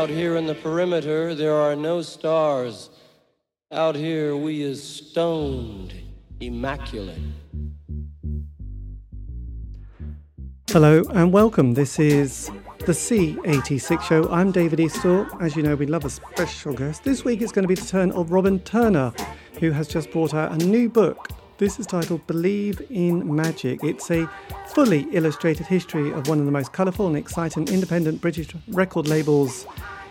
Out here in the perimeter, there are no stars. Out here, we is stoned, immaculate. Hello and welcome. This is the C86 show. I'm David Eastaugh. As you know, we love a special guest. This week it's going to be the turn of Robin Turner, who has just brought out a new book. This is titled Believe in Magic. It's a fully illustrated history of one of the most colourful and exciting independent British record labels.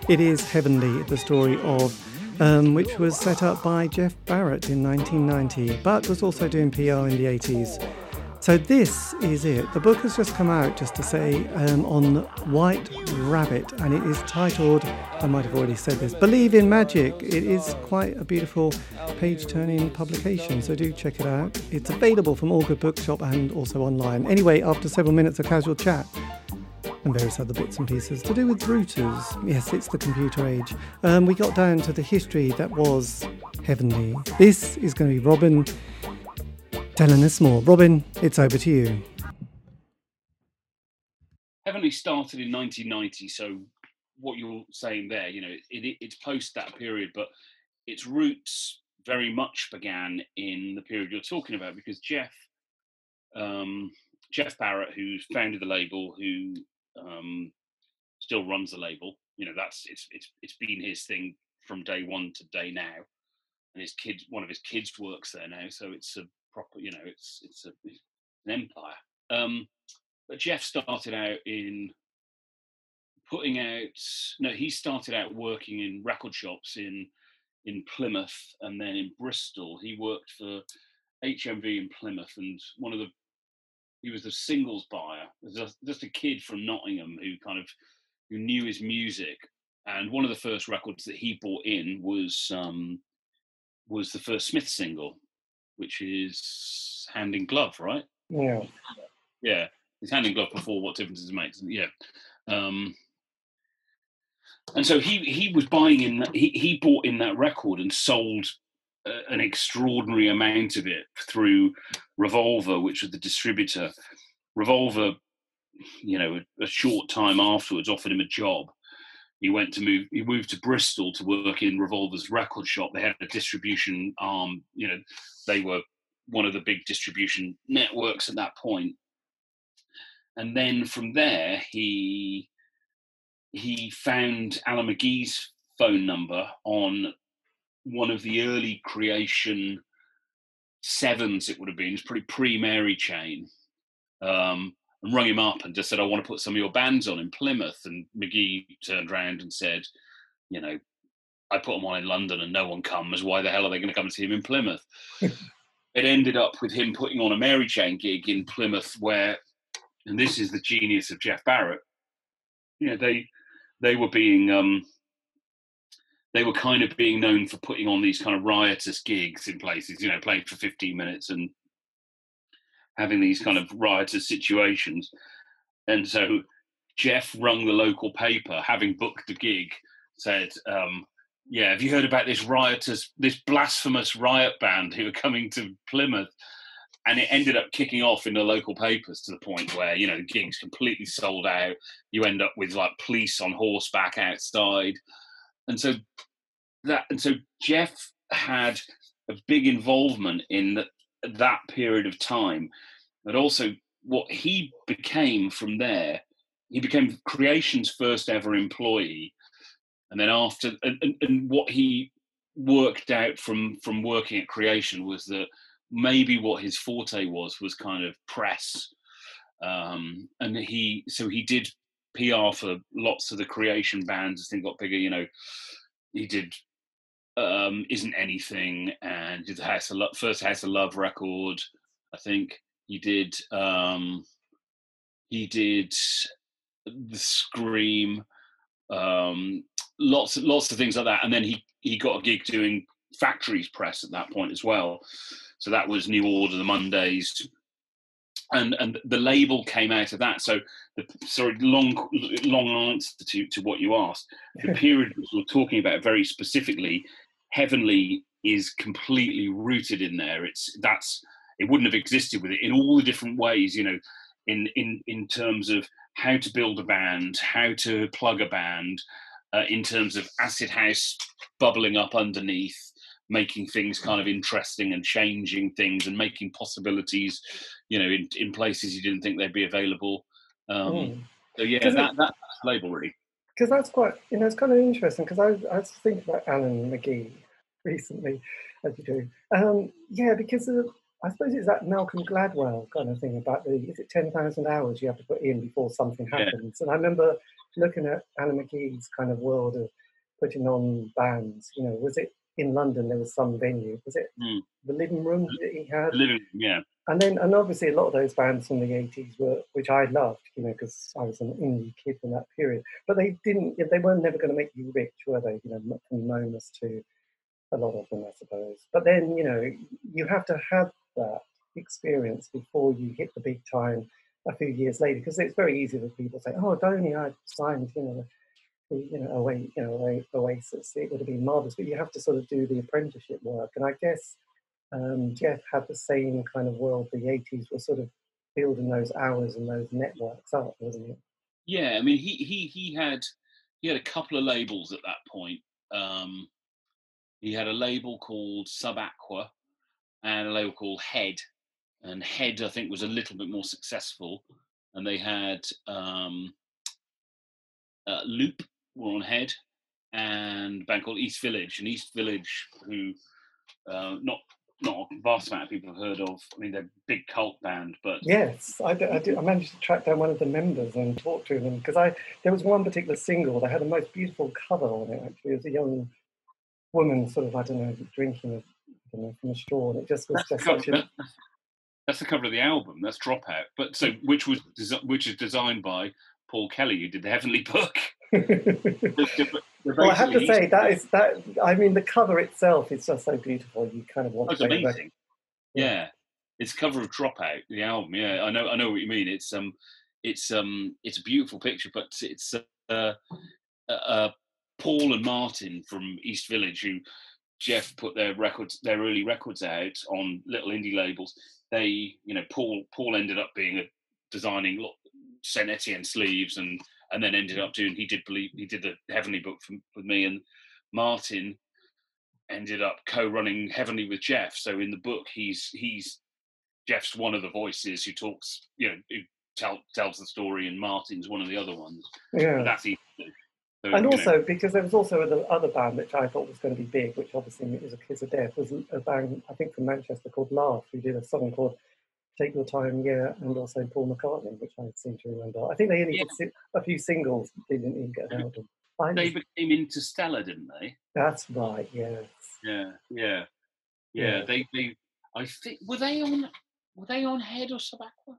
It is Heavenly, the story of um, which was set up by Jeff Barrett in 1990, but was also doing PR in the 80s. So this is it. The book has just come out, just to say, um, on White Rabbit, and it is titled, I might have already said this, Believe in Magic. It is quite a beautiful page turning publication, so do check it out. It's available from all good bookshop and also online. Anyway, after several minutes of casual chat, and various other bits and pieces to do with routers. Yes, it's the computer age. Um, we got down to the history that was heavenly. This is going to be Robin telling us more. Robin, it's over to you. Heavenly started in 1990, so what you're saying there, you know, it, it, it's post that period, but its roots very much began in the period you're talking about because Jeff um, Jeff Barrett, who founded the label, who um, still runs the label, you know, that's it's it's it's been his thing from day one to day now, and his kids, one of his kids works there now, so it's a proper, you know, it's it's a, an empire. Um, but Jeff started out in putting out. No, he started out working in record shops in in Plymouth and then in Bristol. He worked for HMV in Plymouth, and one of the he was the singles buyer. Just a kid from Nottingham who kind of who knew his music. And one of the first records that he bought in was um, was the first Smith single, which is hand in glove, right? Yeah. Yeah, it's hand in glove before what difference does it make? Yeah. Um, and so he he was buying in that he, he bought in that record and sold uh, an extraordinary amount of it through Revolver, which was the distributor. Revolver, you know, a, a short time afterwards offered him a job he went to move he moved to bristol to work in revolver's record shop. They had a distribution arm you know they were one of the big distribution networks at that point. And then from there he he found alan mcgee's phone number on one of the early creation sevens it would have been. It's pretty pre-mary chain. Um, and rung him up and just said, I want to put some of your bands on in Plymouth. And McGee turned around and said, you know, I put them on in London and no one comes. Why the hell are they going to come and see him in Plymouth? it ended up with him putting on a Mary Chain gig in Plymouth where, and this is the genius of Jeff Barrett, you know, they, they were being, um, they were kind of being known for putting on these kind of riotous gigs in places, you know, playing for 15 minutes and having these kind of riotous situations. And so Jeff rung the local paper, having booked the gig, said, um, yeah, have you heard about this riotous, this blasphemous riot band who are coming to Plymouth? And it ended up kicking off in the local papers to the point where, you know, the gig's completely sold out. You end up with like police on horseback outside. And so that, and so Jeff had a big involvement in the, that period of time, but also what he became from there. He became Creation's first ever employee, and then after, and, and, and what he worked out from from working at Creation was that maybe what his forte was was kind of press, um, and he so he did PR for lots of the Creation bands as things got bigger. You know, he did um, isn't anything and did the House of first House of Love record, I think. He did um, he did the Scream, um, lots lots of things like that, and then he he got a gig doing Factory's Press at that point as well. So that was New Order, the Mondays, and and the label came out of that. So the sorry, long long answer to to what you asked. The period we're talking about very specifically heavenly is completely rooted in there. It's that's it wouldn't have existed with it in all the different ways, you know, in in in terms of how to build a band, how to plug a band, uh, in terms of acid house bubbling up underneath, making things kind of interesting and changing things and making possibilities, you know, in, in places you didn't think they'd be available. Um, mm. So yeah, that, that, that's label really. Because that's quite, you know, it's kind of interesting because I, I was thinking about Alan McGee recently, as you do. Um, yeah, because of, I suppose it's that Malcolm Gladwell kind of thing about the is it ten thousand hours you have to put in before something happens. Yeah. And I remember looking at Alan McGee's kind of world of putting on bands. You know, was it in London? There was some venue. Was it mm. the Living Room that he had? Living, yeah. And then, and obviously, a lot of those bands from the eighties were, which I loved, you know, because I was an indie kid in that period. But they didn't, they weren't never going to make you rich, were they? You know, from to a lot of them, I suppose. But then, you know, you have to have that experience before you hit the big time a few years later, because it's very easy for people to say, "Oh, Donny, I signed, you know, you know, away, you know, Oasis. It would have been marvelous." But you have to sort of do the apprenticeship work, and I guess um, Jeff had the same kind of world. The '80s were sort of building those hours and those networks up, wasn't it? Yeah, I mean, he he he had he had a couple of labels at that point. Um, he had a label called Sub Aqua and a label called Head. And Head, I think, was a little bit more successful. And they had um, uh, Loop were on Head and a band called East Village. And East Village, who uh, not not a vast amount of people have heard of. I mean, they're a big cult band, but yes, I, I, did, I managed to track down one of the members and talk to them because I there was one particular single that had a most beautiful cover on it. Actually, it was a young woman, sort of I don't know, drinking don't know, from a straw, and it just was that's just such a... That's the cover of the album. That's Dropout, but so which was which is designed by Paul Kelly, who did the Heavenly Book. well, I have to say that is that. I mean, the cover itself is just so beautiful. You kind of want to. amazing. Yeah. yeah. it's cover of Dropout, the album. Yeah, I know. I know what you mean. It's um, it's um, it's a beautiful picture, but it's uh, uh, uh Paul and Martin from East Village, who Jeff put their records, their early records out on little indie labels. They, you know, Paul Paul ended up being a designing Saint Etienne sleeves, and and then ended up doing. He did believe he did the Heavenly Book for, with me, and Martin ended up co-running Heavenly with Jeff. So in the book, he's he's Jeff's one of the voices who talks, you know, who tell, tells the story, and Martin's one of the other ones. Yeah, but that's easy so, and also know. because there was also the other band which I thought was going to be big, which obviously is a kiss of death, was a band I think from Manchester called Laugh, who did a song called "Take Your Time," yeah, and also Paul McCartney, which I seem to remember. I think they only yeah. did a few singles; they didn't even get an album. They became Intastella, didn't they? That's right. Yes. Yeah. Yeah. Yeah. yeah. They. They. I think were they on. Were they on Head or Subaqua?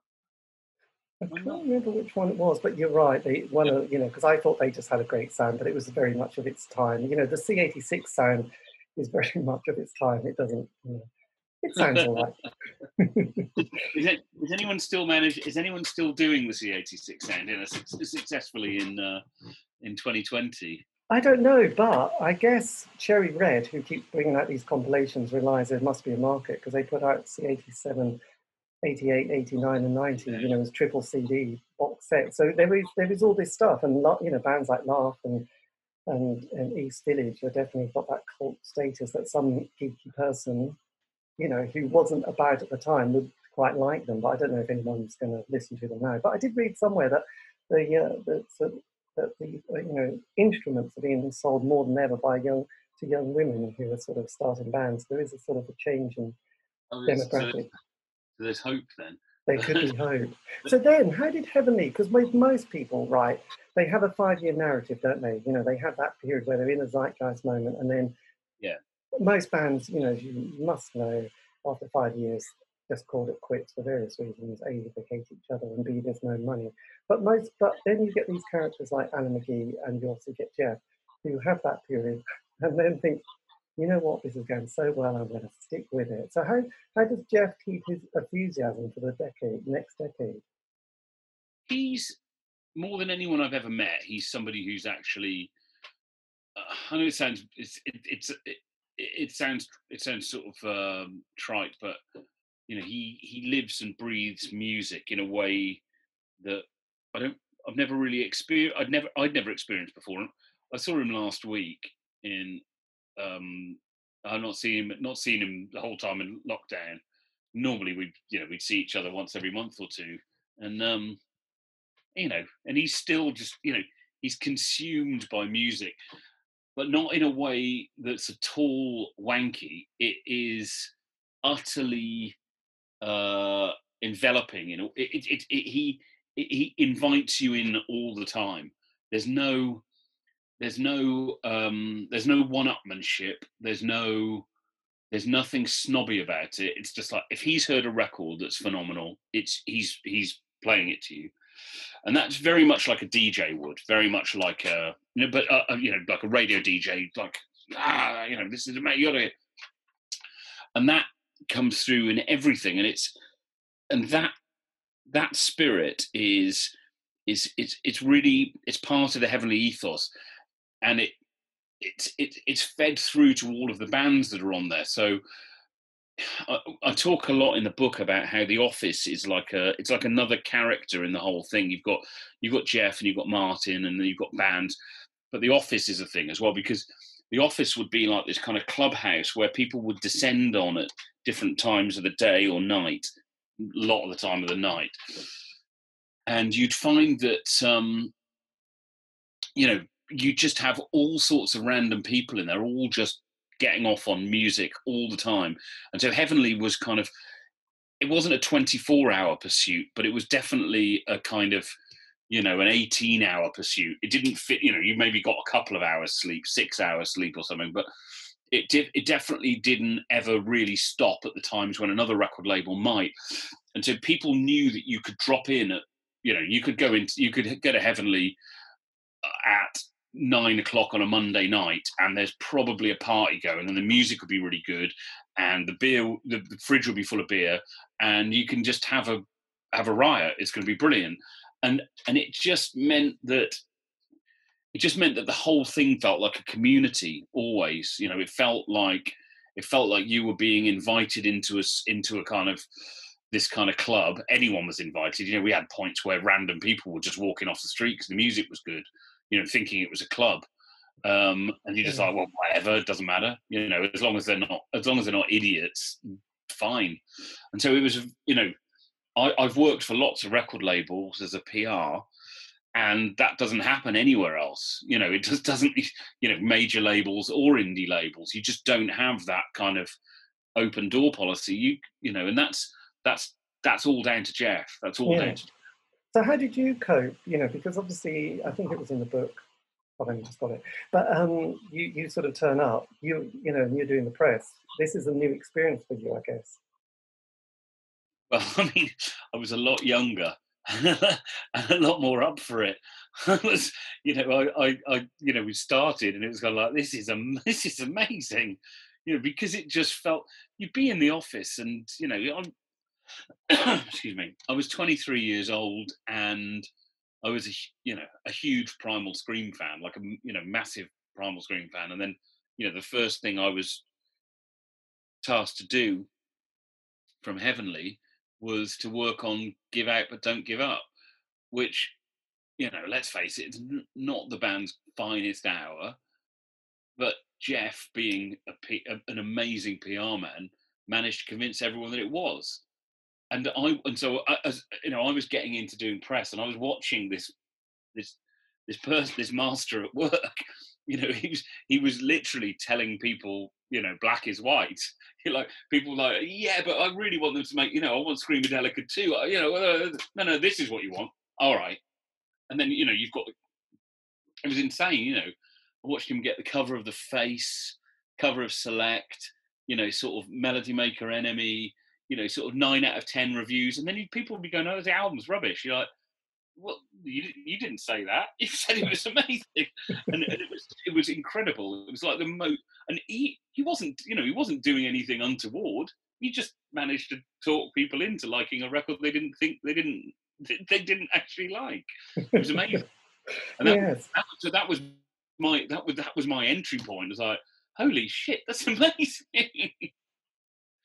I can't remember which one it was, but you're right. They one of you know because I thought they just had a great sound, but it was very much of its time. You know, the C86 sound is very much of its time. It doesn't. You know, it sounds all right. is, it, is anyone still managed? Is anyone still doing the C86 sound in a, successfully in uh, in 2020? I don't know, but I guess Cherry Red, who keeps bringing out these compilations, realize there must be a market because they put out C87 88, 89, and 90, you know, as triple CD box set. So there is there is all this stuff, and you know, bands like Laugh and and, and East Village have definitely got that cult status that some geeky person, you know, who wasn't about at the time would quite like them. But I don't know if anyone's going to listen to them now. But I did read somewhere that the uh, that, that the uh, you know instruments are being sold more than ever by young to young women who are sort of starting bands. There is a sort of a change in oh, demographic there's hope then. There could be hope. So then, how did Heavenly? Because with most people, right, they have a five-year narrative, don't they? You know, they have that period where they're in a zeitgeist moment, and then yeah, most bands, you know, you must know, after five years, just called it quits for various reasons. A, they hate each other, and B, there's no money. But most, but then you get these characters like Alan McGee, and you also get Jeff, who have that period, and then think, you know what, this is going so well, I'm going to stick with it. So how, how does Jeff keep his enthusiasm for the decade, next decade? He's more than anyone I've ever met. He's somebody who's actually. Uh, I know it sounds it's it, it's it, it, sounds it sounds sort of um, trite, but you know he he lives and breathes music in a way that I don't I've never really experienced. I'd never I'd never experienced before. I saw him last week in. Um, I've not seen him, not seen him the whole time in lockdown. Normally, we you know we'd see each other once every month or two, and um, you know, and he's still just you know he's consumed by music, but not in a way that's at all wanky. It is utterly uh, enveloping. You know, it, it, it, he he invites you in all the time. There's no there's no um, there's no one-upmanship. There's no there's nothing snobby about it. It's just like if he's heard a record that's phenomenal, it's he's he's playing it to you, and that's very much like a DJ would, very much like a you know, but uh, uh you know, like a radio DJ, like ah, you know, this is amazing, you gotta, and that comes through in everything, and it's and that that spirit is is it's it's really it's part of the heavenly ethos and it it's it, it's fed through to all of the bands that are on there. So I, I, talk a lot in the book about how the office is like a it's like another character in the whole thing. You've got you've got Jeff and you've got Martin and then you've got bands, but the office is a thing as well because the office would be like this kind of clubhouse where people would descend on at different times of the day or night, a lot of the time of the night, and you'd find that um, you know you just have all sorts of random people in there, all just getting off on music all the time. And so Heavenly was kind of, it wasn't a 24 hour pursuit, but it was definitely a kind of, you know, an 18 hour pursuit. It didn't fit, you know, you maybe got a couple of hours sleep, six hours sleep or something, but it did, it definitely didn't ever really stop at the times when another record label might. And so people knew that you could drop in at, you know, you could go into, you could get a Heavenly uh, at nine o'clock on a Monday night and there's probably a party going and the music will be really good and the beer the, the, fridge will be full of beer and you can just have a have a riot. It's going to be brilliant. And and it just meant that it just meant that the whole thing felt like a community always. You know it felt like it felt like you were being invited into us into a kind of this kind of club. Anyone was invited. You know we had points where random people were just walking off the street because the music was good you know, thinking it was a club. Um, and you're just like, well, whatever, it doesn't matter, you know, as long as they're not, as long as they're not idiots, fine. And so it was, you know, I, I've worked for lots of record labels as a PR, and that doesn't happen anywhere else. You know, it just doesn't. You know, major labels or indie labels, you just don't have that kind of open door policy. You, you know, and that's that's that's all down to Jeff. That's all yeah. down to so how did you cope? You know, because obviously I think it was in the book. I've just got it, but um, you you sort of turn up. You you know, and you're doing the press. This is a new experience for you, I guess. Well, I mean, I was a lot younger and a lot more up for it. I was, you know, I, I, I, you know, we started and it was kind of like, this is a, this is amazing, you know, because it just felt you'd be in the office and you know, I'm, excuse me, I was 23 years old and I was a you know a huge Primal Scream fan, like a you know massive Primal Scream fan. And then you know the first thing I was tasked to do from Heavenly was to work on Give Out But Don't Give Up, which you know let's face it, it's not the band's finest hour, but Jeff, being a an amazing PR man, managed to convince everyone that it was and I and so I, as you know, I was getting into doing press, and I was watching this this this person, this master at work. You know, he was he was literally telling people, you know, black is white. You're like people like, yeah, but I really want them to make, you know, I want Screamadelica too. You know, uh, no, no, this is what you want. All right, and then you know, you've got. It was insane. You know, I watched him get the cover of the Face, cover of Select. You know, sort of Melody Maker NME you know, sort of nine out of ten reviews, and then you, people would be going, "Oh, the album's rubbish." You're like, "Well, you, you didn't say that. You said it was amazing, and, and, it was it was incredible. It was like the most, and he he wasn't, you know, he wasn't doing anything untoward. He just managed to talk people into liking a record they didn't think they didn't they didn't actually like. It was amazing, and that, yes. that, so that was my that was that was my entry point. It was like, holy shit, that's amazing.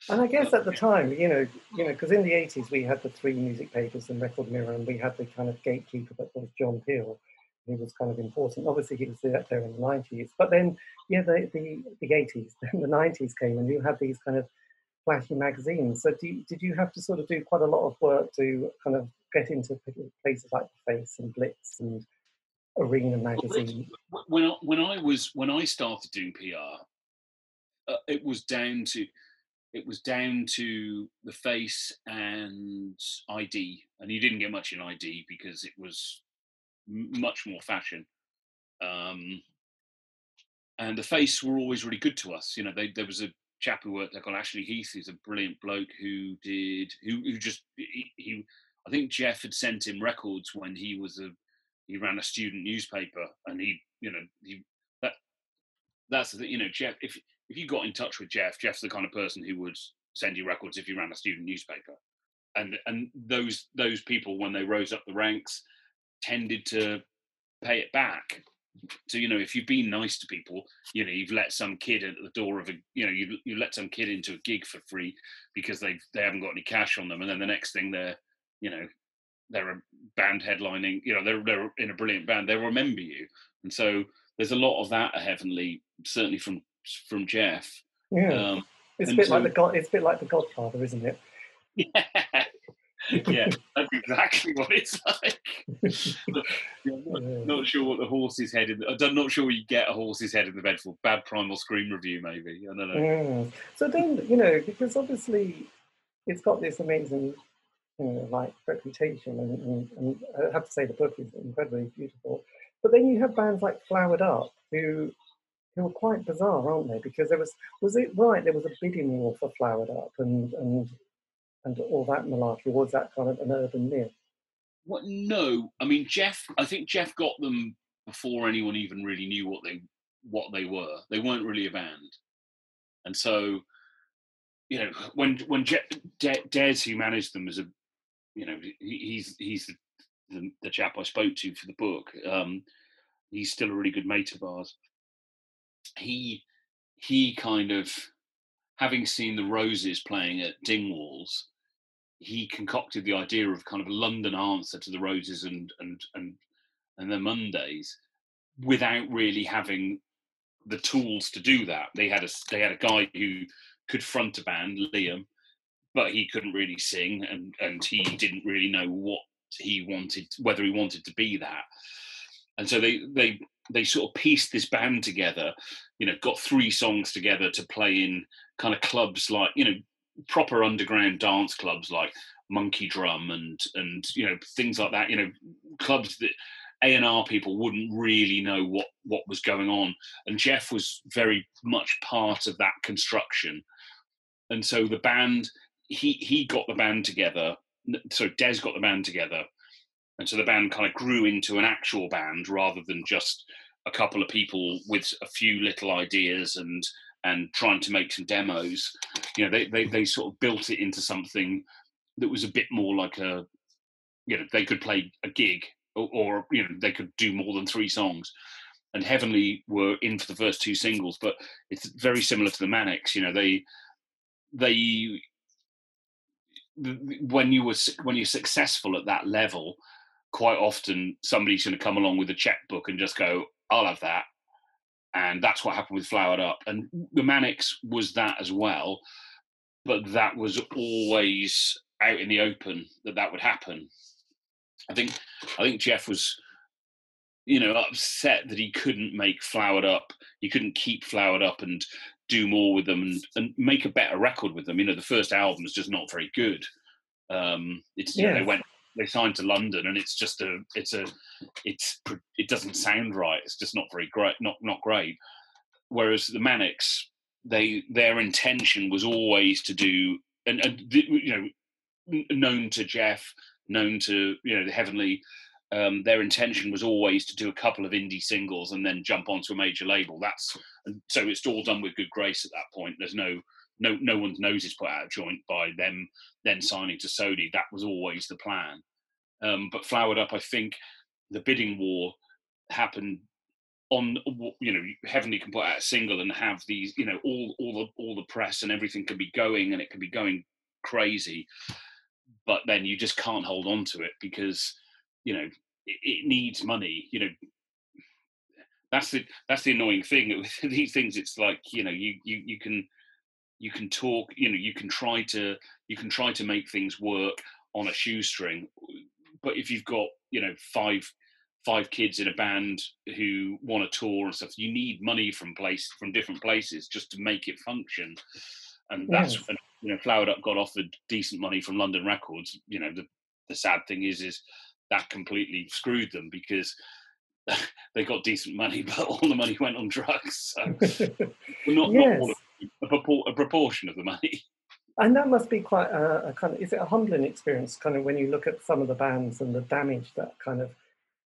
And I guess at the time, you know, you know, because in the eighties we had the three music papers and Record Mirror, and we had the kind of gatekeeper that was John Peel. he was kind of important. Obviously, he was there, in the 90s. But then, yeah, the, the, the 80s, then the 90s came, and you had these kind of flashy magazines. So, do you, did you have to sort of do quite a lot of work to kind of get into places like The Face and Blitz and Arena magazine? When I, when I was when I started doing PR, uh, it was down to it was down to the face and ID, and you didn't get much in ID because it was much more fashion. Um, and the face were always really good to us. You know, they, there was a chap who worked there called Ashley Heath, who's a brilliant bloke who did who who just he, he I think Jeff had sent him records when he was a he ran a student newspaper and he you know he that that's the you know Jeff if if you got in touch with Jeff Jeff's the kind of person who would send you records if you ran a student newspaper. And and those those people when they rose up the ranks tended to pay it back. So you know if you've been nice to people you know you've let some kid at the door of a you know you you let some kid into a gig for free because they they haven't got any cash on them and then the next thing they're you know they're a band headlining you know they're they're in a brilliant band they'll remember you. And so there's a lot of that at heavenly certainly from from jeff yeah um, it's a bit so, like the god it's a bit like the godfather isn't it yeah yeah, that's exactly what it's like. not, not, sure what the horse's head in. The, I'm not sure you get a horse's head in the bed for. Bad primal scream review, maybe. I don't know. Yeah. So then, you know, because obviously it's got this amazing, you know, like reputation, and, and, and I have to say the book is incredibly beautiful. But then you have bands like Flowered Up, who who are quite bizarre, aren't they? Because there was was it right? There was a bidding war for Flowered Up, and and and all that malarkey? Was that kind of an urban myth? What? No, I mean Jeff. I think Jeff got them before anyone even really knew what they what they were. They weren't really a band, and so you know when when Jeff, De- Des who managed them as a you know he's he's the, the, the, chap I spoke to for the book. Um, he's still a really good mate of ours. He he kind of having seen the Roses playing at Dingwalls, he concocted the idea of kind of a London answer to the Roses and and and and the Mondays without really having the tools to do that. They had a they had a guy who could front a band, Liam, but he couldn't really sing and and he didn't really know what he wanted whether he wanted to be that. And so they they they sort of pieced this band together, you know, got three songs together to play in kind of clubs like, you know, proper underground dance clubs like Monkey Drum and and you know things like that. You know, clubs that A and R people wouldn't really know what what was going on, and Jeff was very much part of that construction. And so the band, he he got the band together. So Des got the band together, and so the band kind of grew into an actual band rather than just a couple of people with a few little ideas and and trying to make some demos. You know, they, they, they sort of built it into something that was a bit more like a, you know, they could play a gig or, or you know, they could do more than three songs. And Heavenly were in for the first two singles, but it's very similar to the Manics. You know, they they when you were when you're successful at that level, quite often somebody's going to come along with a checkbook and just go, "I'll have that," and that's what happened with Flowered Up. And the Manics was that as well, but that was always out in the open that that would happen. I think I think Jeff was, you know, upset that he couldn't make Flowered Up. He couldn't keep Flowered Up and do more with them and, and make a better record with them. You know, the first album is just not very good. Um, it's yeah. you know, they went they signed to London, and it's just a it's a it's it doesn't sound right. It's just not very great, not not great. Whereas the Manics, they their intention was always to do and, and you know known to Jeff, known to you know the Heavenly. Um, their intention was always to do a couple of indie singles and then jump onto a major label. That's so it's all done with good grace at that point. There's no no no one's nose is put out of joint by them then signing to Sony. That was always the plan. Um, but flowered up, I think the bidding war happened on you know heavenly can put out a single and have these you know all all the all the press and everything can be going and it can be going crazy but then you just can't hold on to it because you know it, it needs money you know that's the that's the annoying thing with these things. It's like you know you you you can you can talk you know you can try to you can try to make things work on a shoestring. But if you've got you know five five kids in a band who want a tour and stuff you need money from place from different places just to make it function. And that's Yes. when you know flowered up got offered decent money from london records. You know the the sad thing is is that completely screwed them because they got decent money but all the money went on drugs. So not, not all of a, propor- a proportion of the money And that must be quite a, a kind of, is it a humbling experience, kind of when you look at some of the bands and the damage that kind of,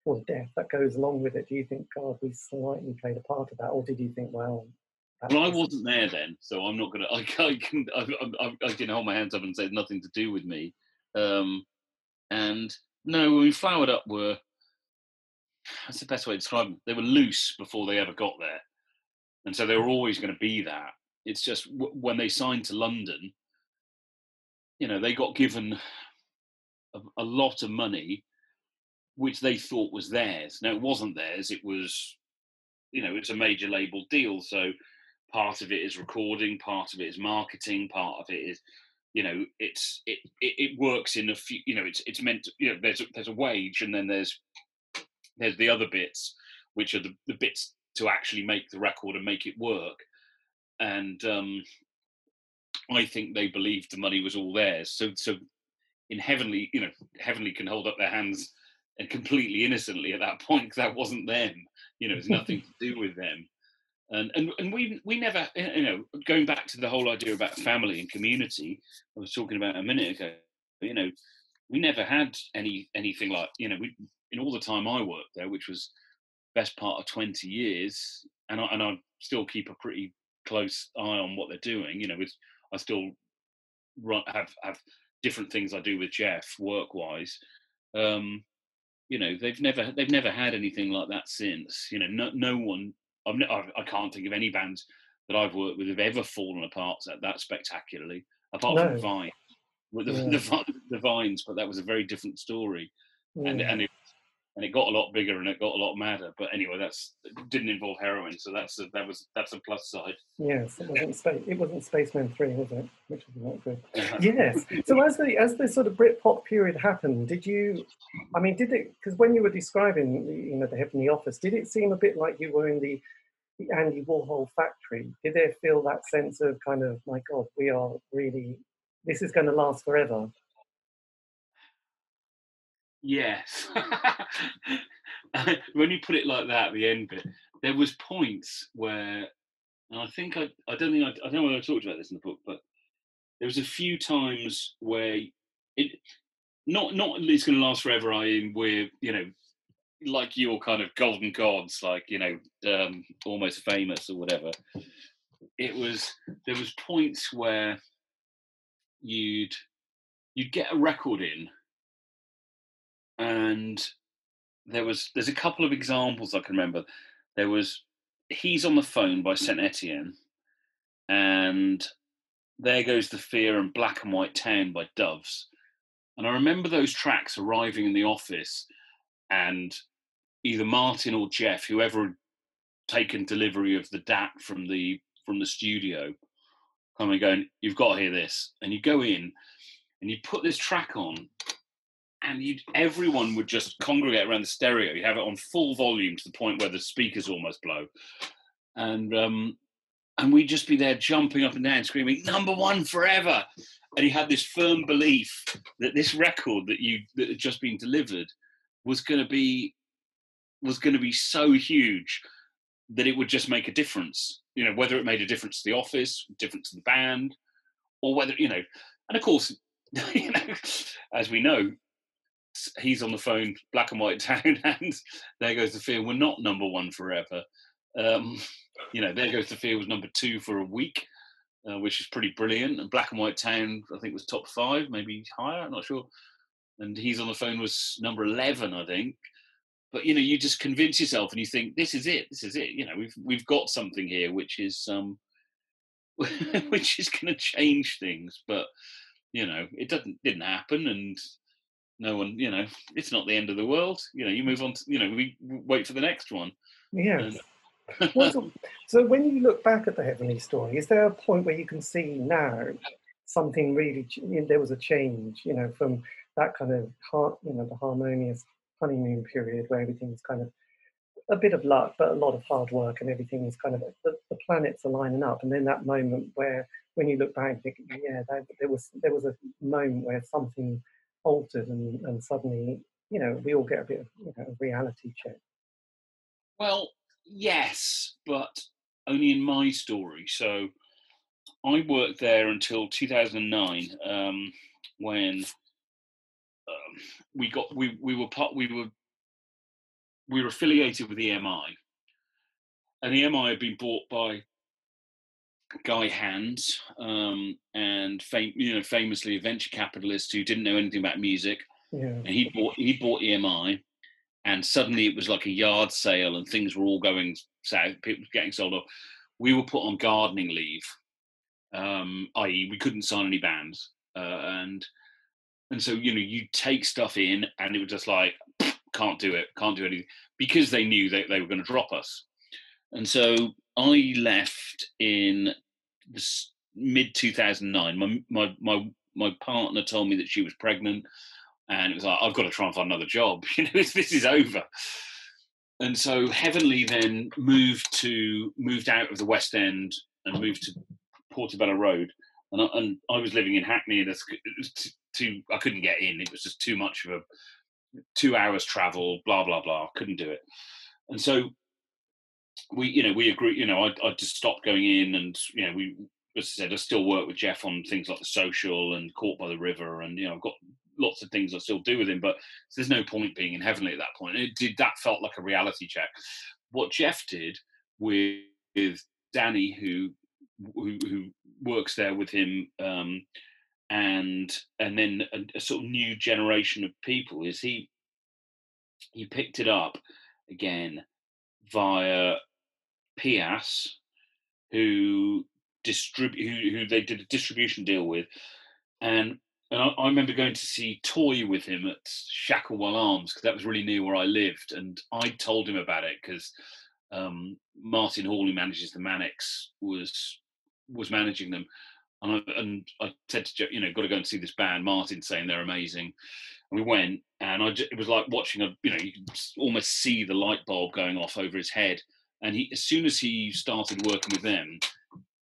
or death that goes along with it? Do you think, God, we slightly played a part of that? Or did you think, well, Well, I was- wasn't there then, so I'm not gonna. I, I can. I, I, I can hold my hands up and say nothing to do with me. Um, and no, we flowered up were. That's the best way to describe them. They were loose before they ever got there, and so they were always going to be that. It's just w- when they signed to London, you know, they got given a, a lot of money, which they thought was theirs. Now it wasn't theirs. It was, you know, it's a major label deal, so part of it is recording part of it is marketing part of it is you know it's it it, it works in a few you know it's it's meant to, you know there's a, there's a wage and then there's there's the other bits which are the, the bits to actually make the record and make it work and um i think they believed the money was all theirs so so in heavenly you know heavenly can hold up their hands and completely innocently at that point 'cause that wasn't them you know it's nothing to do with them and and and we we never you know going back to the whole idea about family and community I was talking about a minute ago. You know, we never had any anything like you know we in all the time I worked there, which was best part of twenty years, and I and I still keep a pretty close eye on what they're doing. You know, with I still run have have different things I do with Jeff work wise. Um, you know, they've never they've never had anything like that since. You know, no no one I've, ne- I've, can't think of any bands that I've worked with have ever fallen apart that, that spectacularly, apart No. from Vine, with the, Yeah. the, the Vines. But that was a very different story, and and it and it got a lot bigger and it got a lot madder. But anyway, that's it didn't involve heroin, so that's a, that was that's a plus side. Yes, it wasn't space. It wasn't Spacemen Three, was it? Which was not good. Uh, Yes. So as the as the sort of Britpop period happened, did you? I mean, did it? Because when you were describing, the, you know, the Heavenly Office, did it seem a bit like you were in the the Andy Warhol factory? Did there feel that sense of kind of, my God, we are really, this is going to last forever? Yes. when you put it like that, the end bit, there was points where, and I think I, I don't think I, I don't know whether I talked about this in the book, but there was a few times where it, not not it's going to last forever. I mean, we're you know, like your kind of golden gods, like you know, um, almost famous or whatever. It was there was points where you'd you'd get a record in and there was there's a couple of examples I can remember. There was He's on the Phone by Saint Etienne, and There Goes the Fear and Black and White Town by Doves. And I remember those tracks arriving in the office, and either Martin or Jeff, whoever had taken delivery of the DAT from the from the studio, coming going, You've got to hear this. And you go in and you put this track on, and you'd, everyone would just congregate around the stereo. You have it on full volume to the point where the speakers almost blow, and um, and we'd just be there jumping up and down, screaming "Number one forever!" And he had this firm belief that this record that you that had just been delivered was going to be was going to be so huge that it would just make a difference. You know, whether it made a difference to the office, difference to the band, or whether you know, and of course, you know, as we know, he's on the phone, black and white town, and there goes the fear. We're not number one forever. Um, you know, there goes the fear was number two for a week, uh, which is pretty brilliant. And black and white town, I think, was top five, maybe higher. I'm not sure. And he's on the phone was number eleven, I think. But you know, you just convince yourself, and you think, "This is it. This is it." You know, we've we've got something here, which is um, which is going to change things. But you know, it doesn't didn't happen, and no one, you know, it's not the end of the world. You know, you move on. To, you know, we wait for the next one. Yeah. so, so when you look back at the Heavenly Story, is there a point where you can see now something really? There was a change, you know, from that kind of heart, you know, the harmonious honeymoon period where everything's kind of a bit of luck, but a lot of hard work, and everything is kind of the, the planets are lining up. And then that moment where, when you look back, think, yeah, that, there was there was a moment where something altered, and, and suddenly, you know, we all get a bit of you know, reality check. Well, yes, but only in my story. So I worked there until 2009, um, when um, we got we we were part we were we were affiliated with EMI, and EMI had been bought by Guy Hands, um, and fam- you know, famously a venture capitalist who didn't know anything about music. Yeah. And he bought he bought EMI, and suddenly it was like a yard sale, and things were all going south. People were getting sold off. We were put on gardening leave, um, i.e., we couldn't sign any bands, uh, and and so you know you take stuff in, and it was just like can't do it, can't do anything, because they knew that they were going to drop us. And so I left in mid 2009. My, my, my, my partner told me that she was pregnant, and it was like, I've got to try and find another job. You know, this is over. And so Heavenly then moved to moved out of the West End and moved to Portobello Road. And I, and I was living in Hackney, and it was too, too, I couldn't get in. It was just too much of a two hours travel, blah blah blah. Couldn't do it, and so we, you know, we agree. You know, I, I just stopped going in, and you know, we, as I said, I still work with Jeff on things like the social and Caught by the River, and you know, I've got lots of things I still do with him, but there's no point being in Heavenly at that point. It did that felt like a reality check. What Jeff did with, with Danny, who, who who works there with him, um, and and then a, a, sort of new generation of people is he he picked it up again via Pias, who distribute who, who they did a distribution deal with, and and I, I, remember going to see Toy with him at Shacklewell Arms because that was really near where I lived, and I told him about it because um, Martin Hall, who manages the Manics, was was managing them, and I, and I said to Joe, you know, got to go and see this band. Martin saying they're amazing. And we went, and I just, it was like watching a, you know, you can almost see the light bulb going off over his head. And he, as soon as he started working with them,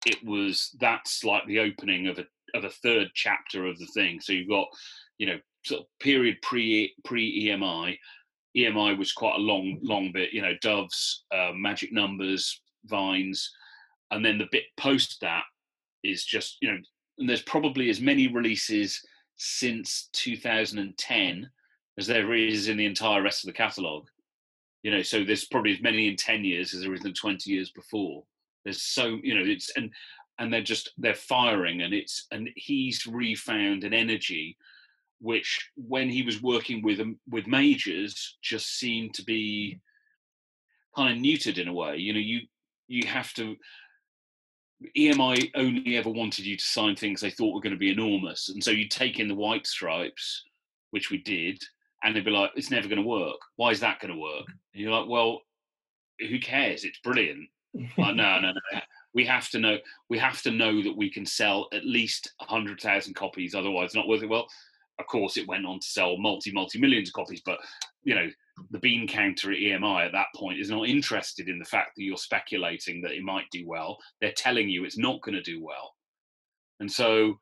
it was that's like the opening of a of a third chapter of the thing. So you've got, you know, sort of period pre pre EMI. EMI was quite a long long bit. You know, Doves, uh, Magic Numbers, Vines, and then the bit post that is just you know and there's probably as many releases since 2010 as there is in the entire rest of the catalog you know so there's probably as many in 10 years as there is in 20 years before. There's so you know it's and and they're just they're firing and it's and he's refound an energy which when he was working with with majors just seemed to be kind of neutered in a way. You know you you have to EMI only ever wanted you to sign things they thought were going to be enormous, and so you take in the white stripes, which we did, and they'd be like, "It's never going to work. Why is that going to work?" And you're like, "Well, who cares? It's brilliant." like, no, no, no. We have to know. We have to know that we can sell at least hundred thousand copies. Otherwise, it's not worth it. Well, of course, it went on to sell multi multi millions of copies, but you know, the bean counter at EMI at that point is not interested in the fact that you're speculating that it might do well. They're telling you it's not going to do well. And so,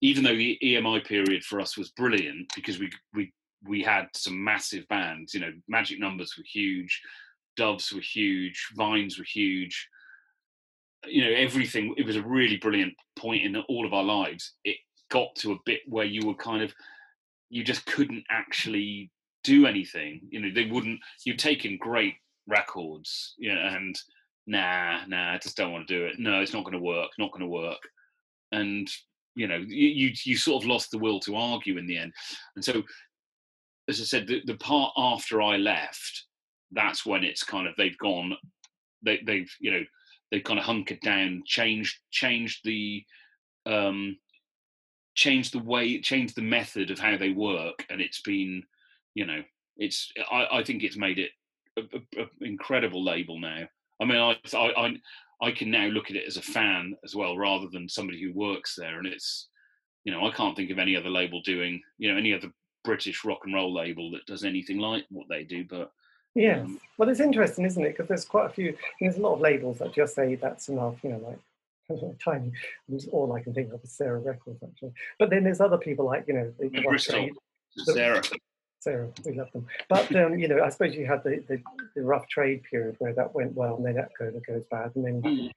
even though the EMI period for us was brilliant because we we we had some massive bands, you know, Magic Numbers were huge, Doves were huge, Vines were huge. You know, everything. It was a really brilliant point in all of our lives. It got to a bit where you were kind of, you just couldn't actually do anything. You know, they wouldn't. You'd taken great records, you know, and nah, nah, I just don't want to do it. No, it's not going to work. Not going to work. And you know, you, you, you sort of lost the will to argue in the end. And so, as I said, the, the part after I left, that's when it's kind of they've gone. They, they've you know they've kind of hunkered down, changed changed the um, changed the way, changed the method of how they work, and it's been, you know, it's. I, I think it's made it an incredible label now. I mean, I, I I can now look at it as a fan as well, rather than somebody who works there, and it's. You know, I can't think of any other label doing, you know, any other British rock and roll label that does anything like what they do. But yeah, um, well, it's interesting, isn't it? Because there's quite a few. There's a lot of labels that just say that's enough. You know, like tiny. All I can think of is Sarah Records, actually. But then there's other people like you know the, the Bristol, Sarah. Sarah, we love them. But um, you know, I suppose you had the, the, the, rough trade period where that went well, and then that goes, goes bad, and then mm.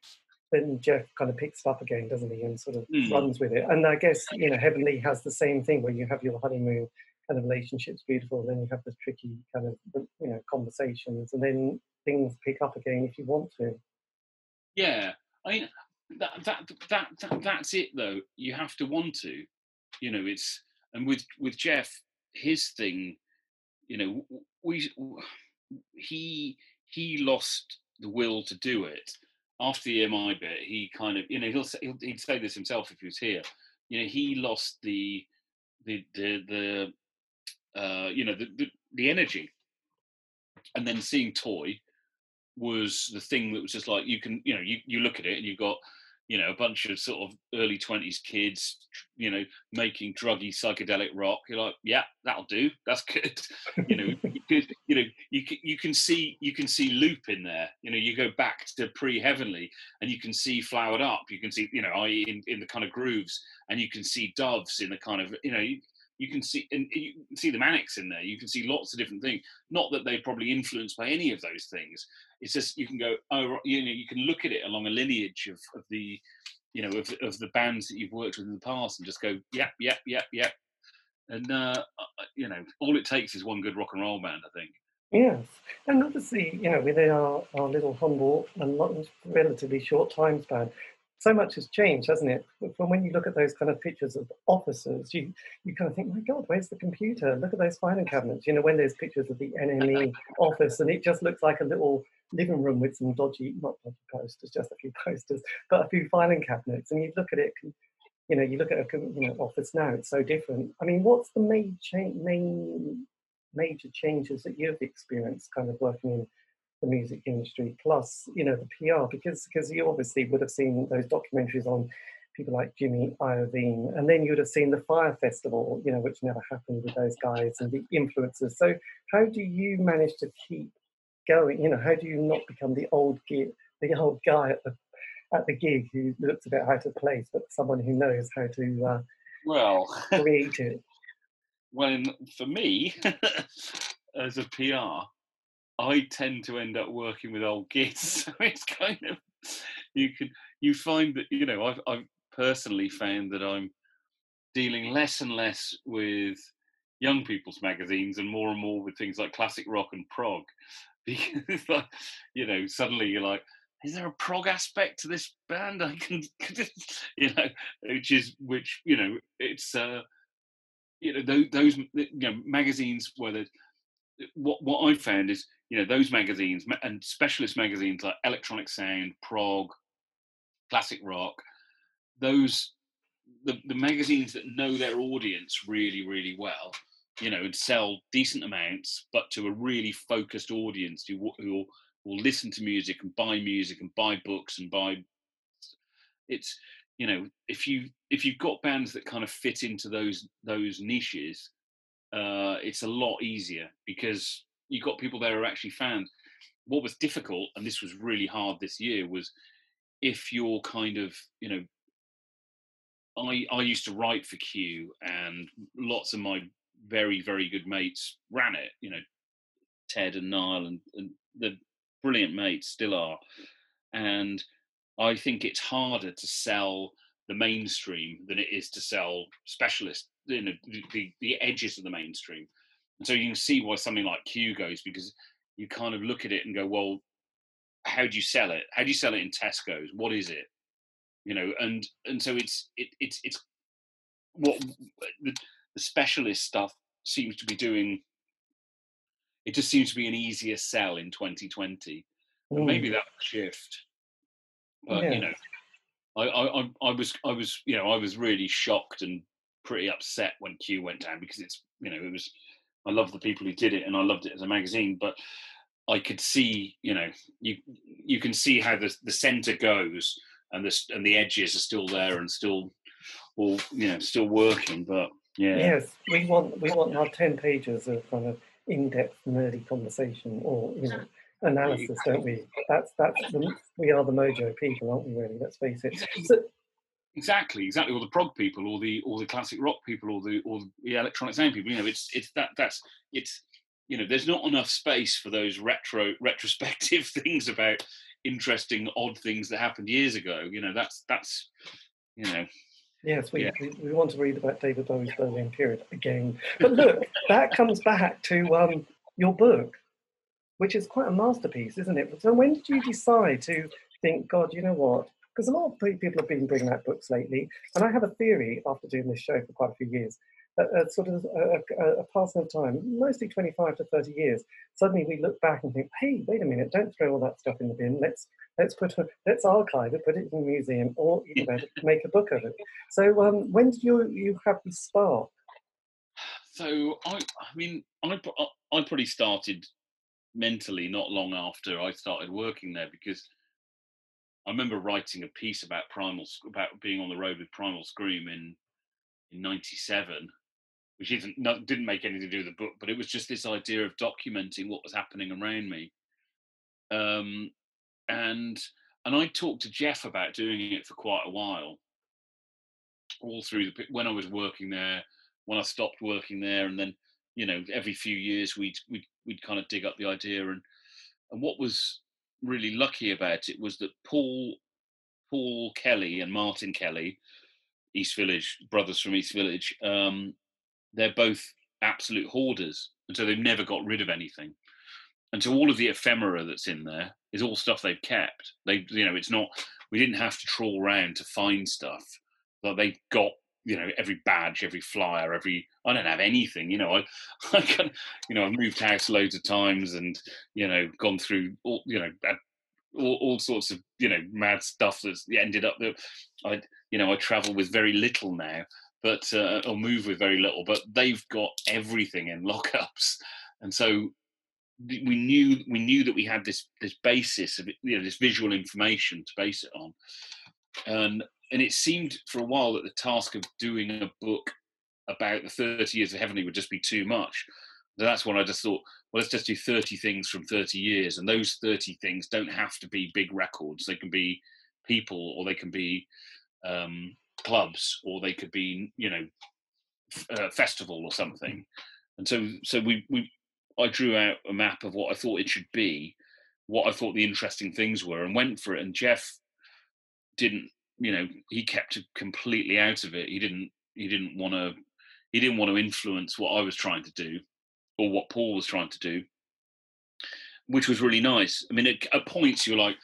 then Jeff kind of picks it up again, doesn't he, and sort of mm. runs with it. And I guess you know, Heavenly has the same thing where you have your honeymoon of relationship's beautiful. Then you have the tricky kind of you know conversations, and then things pick up again if you want to. Yeah, I mean that that that, that that's it though. You have to want to, you know. It's and with with Jeff, his thing, you know, we he he lost the will to do it after the EMI bit. He kind of you know he'll, he'll he'd say this himself if he was here. You know, he lost the the the the uh, you know, the, the, the energy. And then seeing Toy was the thing that was just like you can, you know, you, you look at it and you've got, you know, a bunch of sort of early twenties kids, you know, making druggy psychedelic rock. You're like, yeah, that'll do. That's good. you know, you, you know, you can, you can see you can see Loop in there. You know, you go back to pre-Heavenly, and you can see Flowered Up. You can see, you know, i.e. in, in the kind of grooves, and you can see Doves in the kind of, you know, you, can see and you can see the Manics in there. You can see lots of different things. Not that they're probably influenced by any of those things. It's just you can go oh you know you can look at it along a lineage of, of the you know of, of the bands that you've worked with in the past and just go yep yep yep yep. And uh, uh, you know all it takes is one good rock and roll band. I think. Yes, and obviously, you know, within our, our little humble and relatively short time span, so much has changed, hasn't it? From when you look at those kind of pictures of officers, you you kind of think, my God, where's the computer? Look at those filing cabinets. You know, when there's pictures of the NME office, and it just looks like a little living room with some dodgy, not dodgy posters, just a few posters, but a few filing cabinets. And you look at it, you know, you look at a you know office now, it's so different. I mean, what's the main cha- main major changes that you've experienced, kind of working in the music industry, plus you know the PR, because because you obviously would have seen those documentaries on people like Jimmy Iovine, and then you would have seen the Fyre Festival, you know, which never happened with those guys and the influencers. So how do you manage to keep going? You know, how do you not become the old gig, the old guy at the at the gig who looks a bit out of place, but someone who knows how to uh, well create it? Well, for me, as a PR, I tend to end up working with old kids. So it's kind of you can you find that you know I've I've personally found that I'm dealing less and less with young people's magazines and more and more with things like classic rock and prog because you know suddenly you're like is there a prog aspect to this band i can you know which is which you know it's uh you know those, those you know magazines where what what i found is you know those magazines and specialist magazines like Electronic Sound, Prog, Classic Rock, those the, the magazines that know their audience really really well, you know, and sell decent amounts, but to a really focused audience who who will, listen to music and buy music and buy books and buy. It's you know if you if you've got bands that kind of fit into those those niches, uh, it's a lot easier because you got people there who are actually fans. What was difficult, and this was really hard this year, was if you're kind of, you know, I I used to write for Q, and lots of my very very good mates ran it. You know, Ted and Niall, and, and the brilliant mates still are, and I think it's harder to sell the mainstream than it is to sell specialist, you know, the, the edges of the mainstream. And so you can see why something like Q goes because you kind of look at it and go, well, how do you sell it? How do you sell it in Tesco's? What is it? You know, and and so it's it, it's it's what the, the specialist stuff seems to be doing. It just seems to be an easier sell in 2020. Mm. Maybe that will shift, but yeah. you know, I, I I was I was you know I was really shocked and pretty upset when Q went down because it's you know it was I love the people who did it and I loved it as a magazine, but I could see you know you you can see how the the center goes and the and the edges are still there and still all you know still working, but yeah. Yes, we want we want our ten pages of kind of in-depth nerdy conversation or you know analysis, don't we? That's that's the, we are the mojo people, aren't we? Really, let's face it. So, exactly, exactly. All the prog people, or the all the classic rock people, or the or the electronic sound people. You know, it's it's that that's it's you know, there's not enough space for those retro retrospective things about interesting odd things that happened years ago. You know, that's that's you know. Yes, we, yeah. we, we, want to read about David Bowie's Berlin period again. But look, that comes back to um, your book, which is quite a masterpiece, isn't it? So when did you decide to think, God, you know what? Because a lot of people have been bringing out books lately, and I have a theory after doing this show for quite a few years that a sort of uh, uh, a, a, a passing of time, mostly 25 to 30 years, suddenly we look back and think, hey, wait a minute, don't throw all that stuff in the bin. Let's let's put a, let's archive it, put it in a museum, or you know, make a book of it. So um, when did you you have the spark? So I, I mean, I I probably started mentally not long after I started working there because I remember writing a piece about primal about being on the road with Primal Scream in in '97, which isn't not, didn't make anything to do with the book, but it was just this idea of documenting what was happening around me. Um, and and I talked to Jeff about doing it for quite a while, all through the when I was working there, when I stopped working there, and then you know every few years we'd we'd we'd kind of dig up the idea and and what was really lucky about it was that Paul Paul Kelly and Martin Kelly, East Village brothers from East Village, um, they're both absolute hoarders, and so they've never got rid of anything. And so all of the ephemera that's in there is all stuff they've kept. They, you know, it's not. We didn't have to trawl around to find stuff. But they got you know every badge every flyer every i don't have anything you know i i can you know i've moved house loads of times and you know gone through all you know all, all sorts of you know mad stuff that's ended up that i you know i travel with very little now but uh, or move with very little but they've got everything in lockups. And so we knew we knew that we had this this basis of you know this visual information to base it on. And and it seemed for a while that the task of doing a book about the 30 years of Heavenly would just be too much. So that's when I just thought, well, let's just do 30 things from 30 years. And those 30 things don't have to be big records. They can be people or they can be um, clubs or they could be, you know, a festival or something. And so, so we, we, I drew out a map of what I thought it should be, what I thought the interesting things were, and went for it. And Jeff didn't you know he kept completely out of it. He didn't he didn't want to he didn't want to influence what i was trying to do or what paul was trying to do which was really nice. I mean at, at points you're like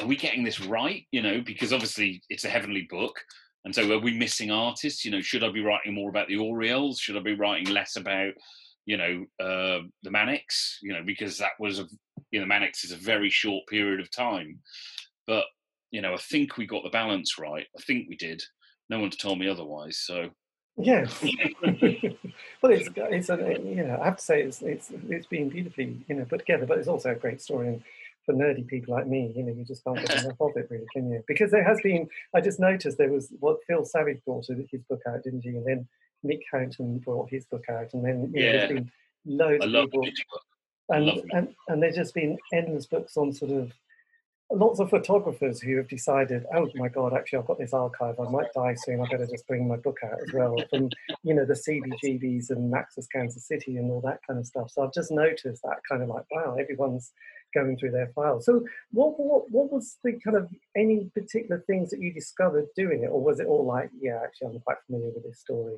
are we getting this right? You know because obviously it's a heavenly book. And so are we missing artists? You know should i be writing more about the Orielles? Should i be writing less about you know uh, the manics? You know because that was a you know manics is a very short period of time. But you know, I think we got the balance right. I think we did. No one's told me otherwise. So yes, well, it's it's a, you know I have to say it's it's it's been beautifully you know put together, but it's also a great story. And for nerdy people like me, you know, you just can't get enough of it, really, can you? Because there has been. I just noticed there was what Phil Savage brought his book out, didn't he? And then Mick Houghton brought his book out, and then you know, there's been loads of people. And, and and there's just been endless books on sort of lots of photographers who have decided, oh my God, actually, I've got this archive. I might die soon. I better just bring my book out as well. From you know the CBGBs and Max's Kansas City and all that kind of stuff. So I've just noticed that kind of like, wow, everyone's going through their files. So what what what was the kind of any particular things that you discovered doing it, or was it all like, yeah, actually, I'm quite familiar with this story?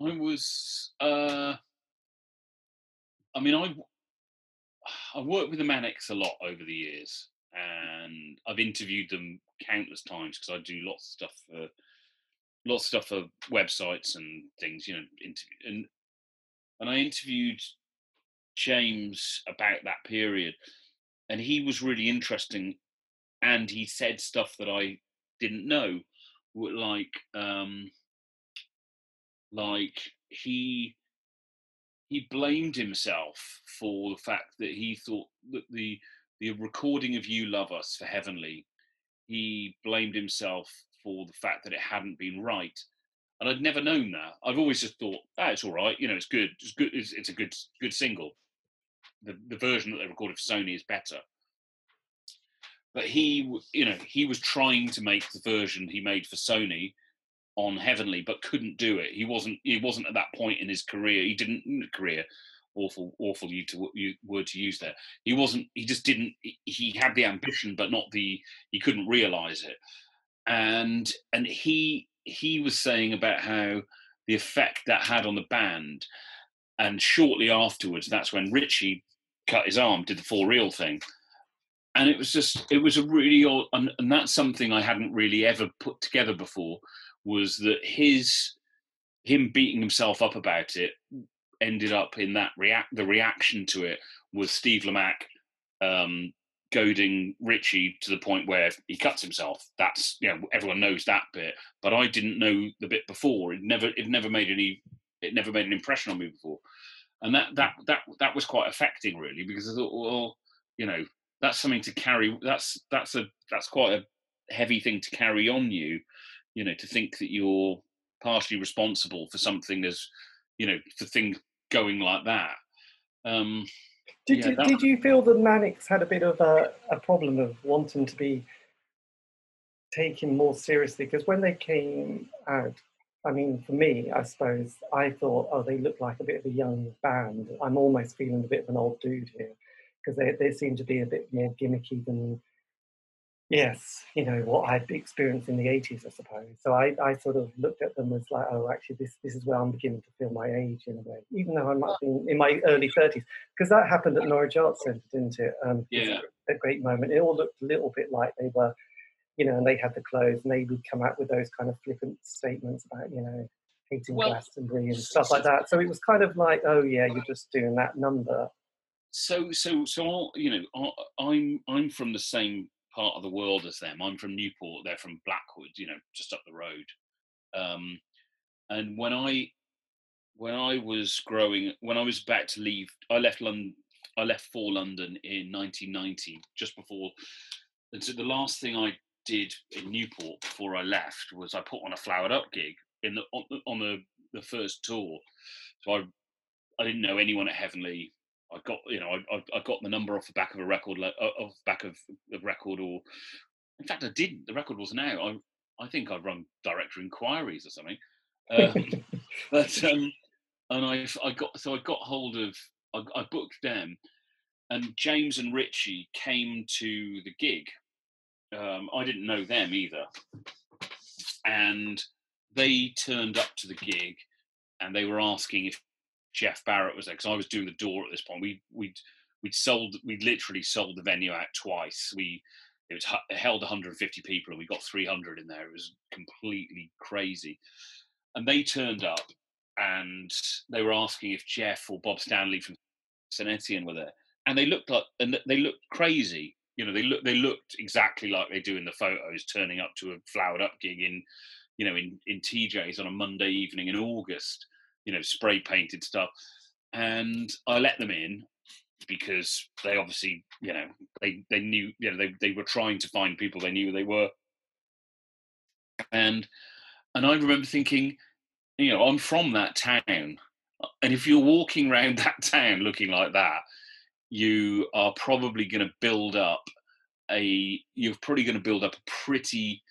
I was. Uh, I mean, I I worked with the Manics a lot over the years and I've interviewed them countless times because I do lots of stuff for lots of stuff for websites and things, you know, interview and and I interviewed James about that period, and he was really interesting, and he said stuff that I didn't know, like um, like he he blamed himself for the fact that he thought that the the recording of "You Love Us" for Heavenly, he blamed himself for the fact that it hadn't been right. And I'd never known that. I've always just thought, ah, it's all right. You know, it's good. It's good. It's, it's a good good single. The the version that they recorded for Sony is better. But he, you know, he was trying to make the version he made for Sony on Heavenly, but couldn't do it. He wasn't. He wasn't at that point in his career. He didn't career. Awful, awful you to you, word to use there. He wasn't. He just didn't. He had the ambition, but not the. He couldn't realize it. And and he he was saying about how the effect that had on the band. And shortly afterwards, that's when Richie cut his arm, did the full real thing. And it was just, it was a really odd, and, and that's something I hadn't really ever put together before was that his, him beating himself up about it ended up in that react, the reaction to it was Steve Lamacq um, goading Richie to the point where he cuts himself. That's you know everyone knows that bit, but I didn't know the bit before. It never it never made any it never made an impression on me before, and that that that that was quite affecting really because I thought well you know that's something to carry that's that's a that's quite a heavy thing to carry on you you know to think that you're partially responsible for something as you know for things going like that um did, yeah, you, that... did you feel the Manics had a bit of a, a problem of wanting to be taken more seriously? Because when they came out, I mean, for me, I suppose, I thought, oh, they look like a bit of a young band. I'm almost feeling a bit of an old dude here because they, they seem to be a bit more gimmicky than yes, you know, what I'd experienced in the 80s, I suppose. So I, I sort of looked at them as like, oh, actually, this, this is where I'm beginning to feel my age in a way, even though I might be in, in my early 30s. Because that happened at Norwich Arts Centre, didn't it? Um, yeah. A great moment. It all looked a little bit like they were, you know, and they had the clothes and they would come out with those kind of flippant statements about, you know, hating well, Glastonbury and stuff like that. So it was kind of like, oh, yeah, you're just doing that number. So, so, so, i you know, i I'm I'm from the same part of the world as them. I'm from Newport, they're from Blackwood, you know, just up the road. Um, and when I when I was growing, when I was about to leave, I left London. I left for London in 1990, just before. And so the last thing I did in Newport before I left was I put on a flowered up gig in the on, the, on the the first tour. So I I didn't know anyone at Heavenly. I got you know I, I got the number off the back of a record off back of a record or in fact I didn't. The record wasn't out I I think I'd run director inquiries or something. Um, but um and I I got so I got hold of I, I booked them and James and Richie came to the gig. Um, I didn't know them either. And they turned up to the gig and they were asking if Jeff Barrett was there because I was doing the door at this point. We we'd we'd sold we literally sold the venue out twice. We it was it held 150 people and we got 300 in there. It was completely crazy. And they turned up and they were asking if Jeff or Bob Stanley from St Etienne were there, and they looked like and they looked crazy. You know, they look they looked exactly like they do in the photos, turning up to a flowered up gig in, you know, in in TJ's on a Monday evening in August you know, spray painted stuff. And I let them in because they obviously, you know, they, they knew, you know, they, they were trying to find people they knew they were. And and I remember thinking, you know, I'm from that town. And if you're walking around that town looking like that, you are probably going to build up a you're probably going to build up a pretty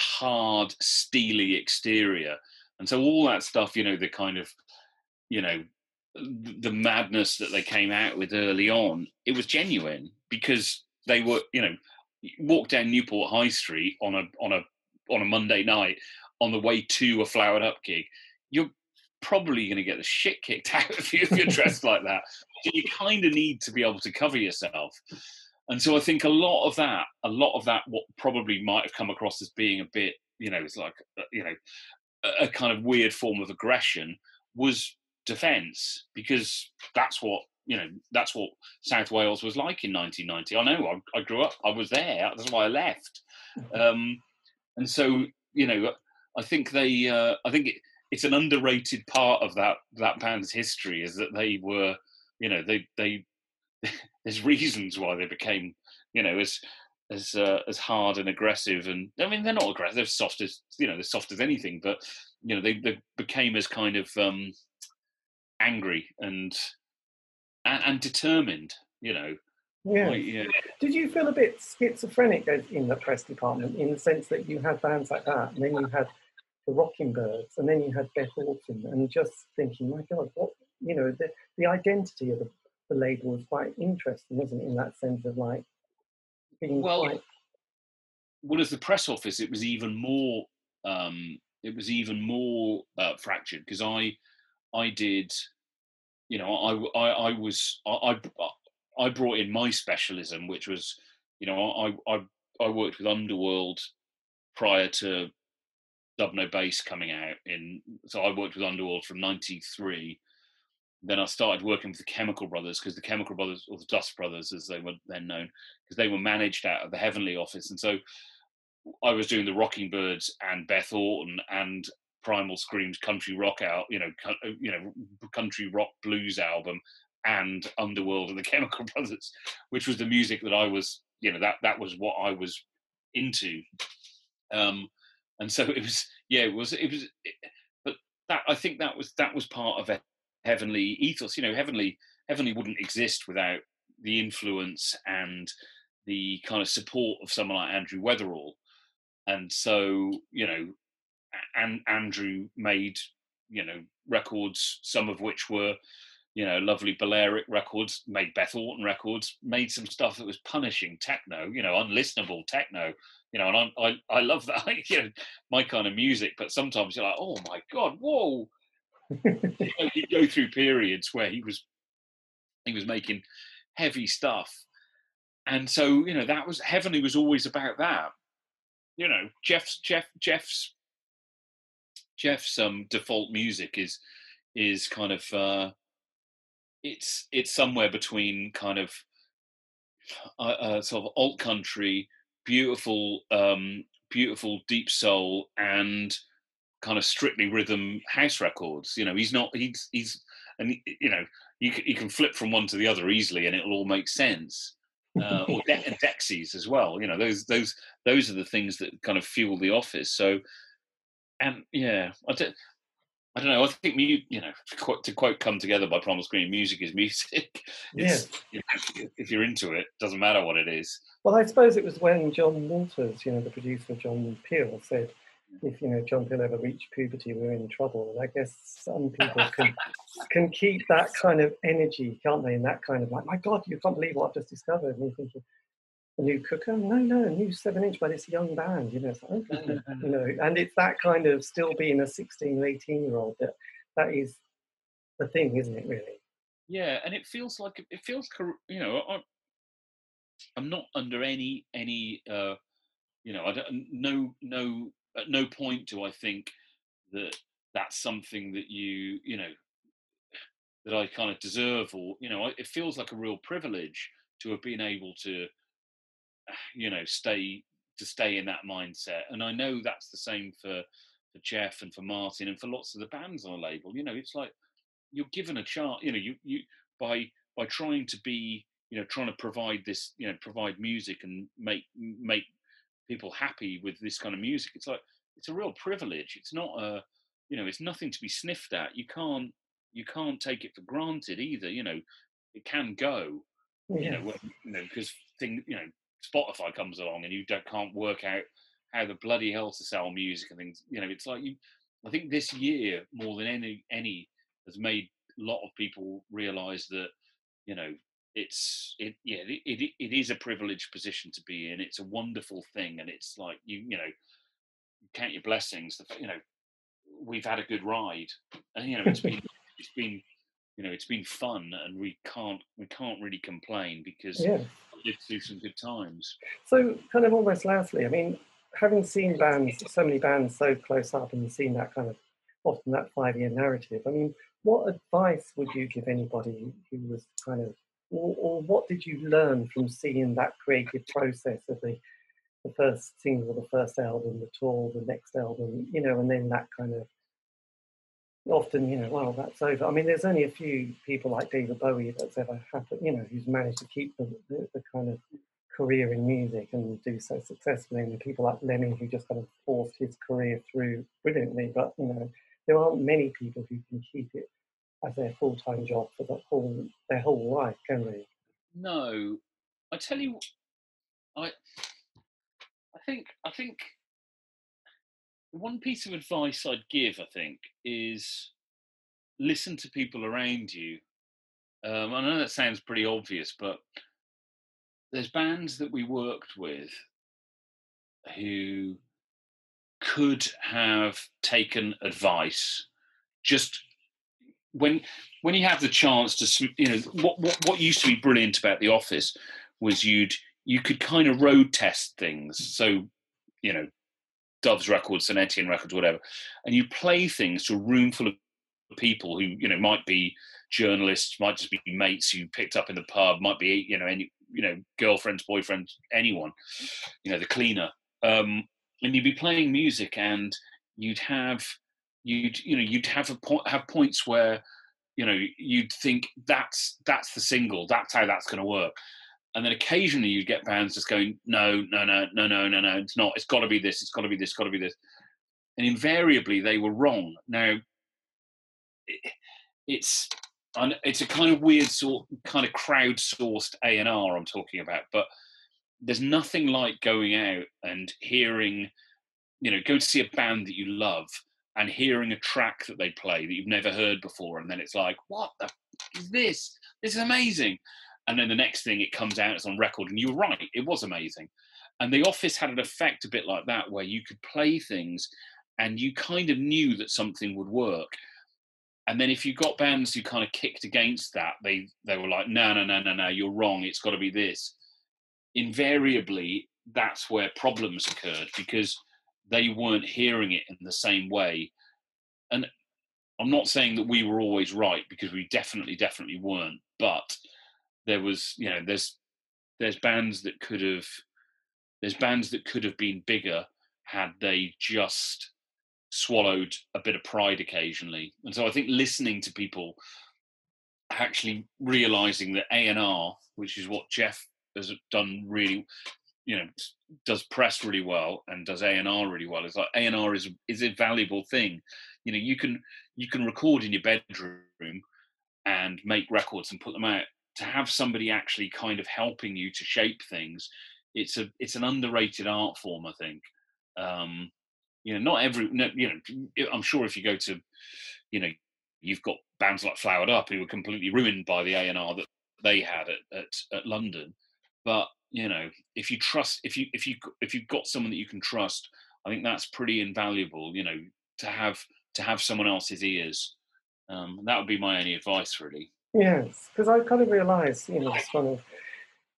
hard steely exterior and so all that stuff, you know, the kind of, you know, the madness that they came out with early on, it was genuine because they were, you know, walk down Newport High Street on a on a on a Monday night on the way to a flowered up gig, you're probably going to get the shit kicked out of you if you're dressed like that. So you kind of need to be able to cover yourself. And so I think a lot of that, a lot of that, what probably might have come across as being a bit, you know, it's like, uh, you know, a kind of weird form of aggression was defence because that's what you know that's what South Wales was like in 1990. I know I, I grew up, I was there. That's why I left. Um, and so you know, I think they, uh, I think it, it's an underrated part of that that band's history is that they were, you know, they they there's reasons why they became, you know, as as uh, as hard and aggressive and I mean they're not aggressive, they're soft as you know, they're soft as anything, but you know, they, they became as kind of um angry and and, and determined, you know. Yeah. Like, yeah. Did you feel a bit schizophrenic in the press department in the sense that you had bands like that, and then you had the Rockingbirds, and then you had Beth Orton, and just thinking, my God, what you know, the the identity of the, the label was quite interesting, wasn't it? In that sense of like being well. Well, as the press office, it was even more. Um, it was even more uh, fractured because I, I did, you know, I I, I was I, I I brought in my specialism, which was, you know, I I I worked with Underworld prior to Dub No Bass coming out in so I worked with Underworld from '93. Then I started working with the Chemical Brothers because the Chemical Brothers, or the Dust Brothers as they were then known, because they were managed out of the Heavenly office, and so I was doing the Rockingbirds and Beth Orton and Primal Scream's country rock out, you know, you know, country rock blues album, and Underworld and the Chemical Brothers, which was the music that I was, you know, that that was what I was into. Um, and so it was yeah it was it was but that i think that was that was part of a heavenly ethos you know heavenly heavenly wouldn't exist without the influence and the kind of support of someone like andrew weatherall and so you know and andrew made you know records some of which were you know lovely balearic records made beth orton records made some stuff that was punishing techno you know unlistenable techno you know, and I, I, I love that, you know, my kind of music. But sometimes you're like, oh my god, whoa! Know, go through periods where he was, he was making heavy stuff, and so you know that was Heavenly was always about that. You know, Jeff's Jeff Jeff's Jeff's um default music is is kind of uh it's it's somewhere between kind of uh, uh, sort of alt country beautiful, um, beautiful deep soul and kind of strictly rhythm house records. You know, he's not he's he's and you know you can, you can flip from one to the other easily and it'll all make sense. Uh, or De- and Dexys as well. You know, those those those are the things that kind of fuel the office. So, and yeah, I don't, I don't know. I think you, you know, to quote, to quote "Come Together" by Primal Scream, music is music. yeah. You know, if you're into it, doesn't matter what it is. Well, I suppose it was when John Walters, you know, the producer John Peel, said, "If you know John Peel ever reached puberty, we're in trouble." And I guess some people can can keep that kind of energy, can't they? And that kind of like, my God, you can't believe what I've just discovered. And you're thinking, a new cooker? No, no, a new seven inch, but it's a young band, you know. It's like, okay, you know, and it's that kind of still being a 16 or 18 year old that that is the thing, isn't it? Really? Yeah, and it feels like it feels, you know, I'm, I'm not under any any, uh, you know, I don't no no at no point do I think that that's something that you you know that I kind of deserve or you know it feels like a real privilege to have been able to you know stay to stay in that mindset. And i know that's the same for for jeff and for martin and for lots of the bands on the label. You know it's like you're given a chance you know you you by by trying to be you know trying to provide this you know provide music and make make people happy with this kind of music it's like it's a real privilege it's not a you know it's nothing to be sniffed at you can't you can't take it for granted either you know it can go yes. you know when, you know because thing you know Spotify comes along and you don't can't work out how the bloody hell to sell music and things. You know, it's like you. I think this year more than any any has made a lot of people realise that you know it's it yeah it, it it is a privileged position to be in. It's a wonderful thing, and it's like you you know count your blessings. the, You know, we've had a good ride, and you know it's been it's been you know it's been fun, and we can't we can't really complain because yeah lived through some good times. So, kind of almost lastly, I mean, having seen bands, so many bands so close up, and seen that kind of often that five-year narrative. I mean, what advice would you give anybody who was kind of, or, or what did you learn from seeing that creative process of the the first single, the first album, the tour, the next album, you know, and then that kind of often, you know, well, that's over. I mean, there's only a few people like David Bowie that's ever happened, you know, who's managed to keep the, the, the kind of career in music and do so successfully. And people like Lemmy who just kind of forced his career through brilliantly. But, you know, there aren't many people who can keep it as their full time job for the whole their whole life, can they? No, I tell you, I I think I think one piece of advice I'd give, I think, is listen to people around you. Um, I know that sounds pretty obvious, but there's bands that we worked with who could have taken advice just when when you have the chance to you know what, what what used to be brilliant about the office was you'd you could kind of road test things. So you know doves records and etienne records whatever and you play things to a room full of people who you know might be journalists might just be mates you picked up in the pub might be you know any you know girlfriends boyfriends anyone you know the cleaner. Um and you'd be playing music and you'd have you'd you know you'd have a point have points where you know you'd think that's that's the single that's how that's going to work. And then occasionally you'd get bands just going no no no no no no no it's not it's got to be this it's got to be this it's got to be this. And invariably they were wrong. Now it's it's a kind of weird sort kind of crowdsourced a&r i'm talking about but there's nothing like going out and hearing you know go to see a band that you love and hearing a track that they play that you've never heard before, and then it's like, what the is this? This is amazing. And then the next thing it comes out, it's on record, and you're right, it was amazing. And The Office had an effect a bit like that, where you could play things and you kind of knew that something would work. And then if you got bands who kind of kicked against that, they they were like, no, no, no, no, no, you're wrong. It's got to be this. Invariably, that's where problems occurred because they weren't hearing it in the same way. And I'm not saying that we were always right because we definitely, definitely weren't. But there was, you know, there's there's bands that could have there's bands that could have been bigger had they just swallowed a bit of pride occasionally. And so I think listening to people actually realizing that A and R, which is what Jeff has done really you know does press really well and does A and R really well. It's like A and R is is a valuable thing. You know, you can you can record in your bedroom and make records and put them out. To have somebody actually kind of helping you to shape things, it's a it's an underrated art form, I think. Um, you know, not every you know. I'm sure if you go to, you know, you've got bands like Flowered Up who were completely ruined by the A and R that they had at, at, at London, but you know if you trust if you if you if you've got someone that you can trust i think that's pretty invaluable you know to have to have someone else's ears. Um, that would be my only advice really. Yes because i kind of realized you know this one of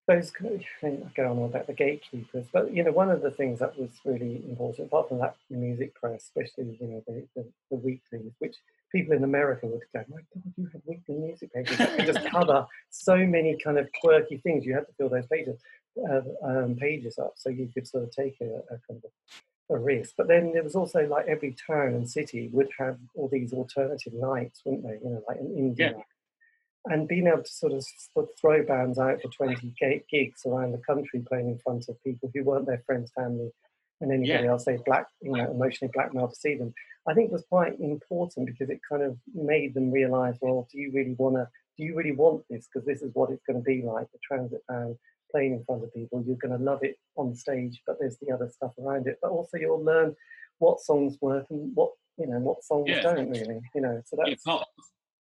those I go on about the gatekeepers, but you know, one of the things that was really important, apart from that music press, especially you know the, the, the weeklies, which people in America would go, "My God, you have weekly music pages that just cover so many kind of quirky things. You have to fill those pages um, pages up, so you could sort of take a, a kind of a risk. But then there was also like every town and city would have all these alternative nights, wouldn't they? You know, like an indie yeah. night. And being able to sort of, throw bands out for 20 gigs around the country playing in front of people who weren't their friends, family, and anybody yeah. else they black, you know, emotionally blackmailed to see them, I think was quite important because it kind of made them realise, well, do you really want to, do you really want this? Because this is what it's going to be like, the transit band playing in front of people. You're going to love it on stage, but there's the other stuff around it. But also you'll learn what songs work and what you know what songs yeah. don't really. You know, so that's. Yeah,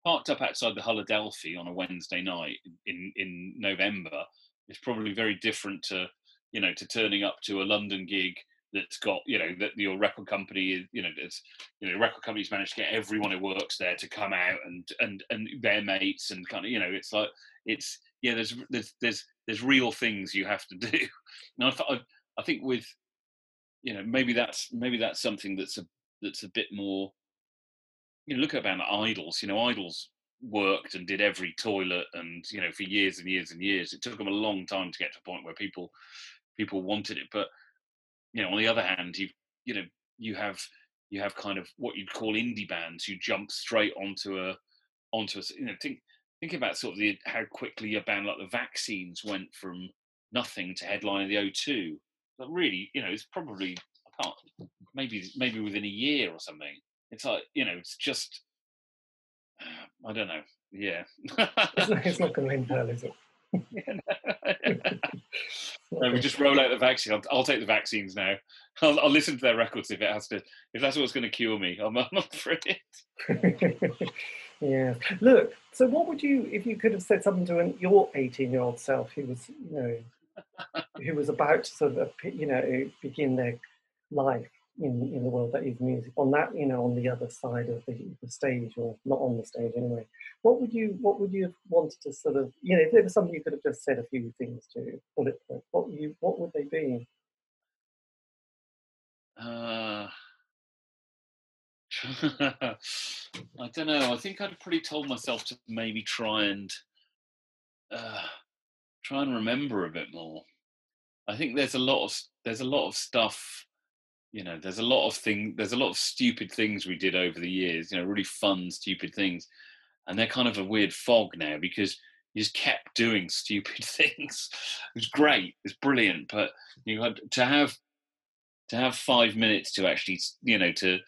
parked up outside the Hull Adelphi on a Wednesday night in in November is probably very different to you know to turning up to a London gig that's got you know that your record company is you know it's you know record companies managed to get everyone who works there to come out and and and their mates and kind of you know it's like it's yeah there's there's there's there's real things you have to do. And I, I think with you know maybe that's maybe that's something that's a that's a bit more you know look at about IDLES you know IDLES worked and did every toilet and you know for years and years and years. It took them a long time to get to a point where people people wanted it. But you know on the other hand you you know you have you have kind of what you'd call indie bands. Who jump straight onto a onto a you know think think about sort of the how quickly a band like the Vaccines went from nothing to headline of the O2. But really, you know, it's probably I can't maybe maybe within a year or something. It's like you know, it's just I don't know. Yeah, it's not, going to end well, is it? no, we just roll out the vaccine. I'll, I'll take the vaccines now. I'll, I'll, listen to their records if it has to. If that's what's going to cure me, I'm, I'm afraid. yeah. Look. So, what would you, if you could have said something to an, your 18-year-old self, who was, you know, who was about to sort of, you know, begin their life in, in the world that is music on that you know on the other side of the, the, stage or not on the stage anyway what would you what would you have wanted to sort of you know if there was something you could have just said a few things to bullet point what you what would they be uh, I don't know. I think I'd probably told myself to maybe try and uh, try and remember a bit more. I think there's a lot of there's a lot of stuff you know there's a lot of thing there's a lot of stupid things we did over the years you know really fun stupid things and they're kind of a weird fog now because you just kept doing stupid things it was great it's brilliant but you had to have to have five minutes to actually you know to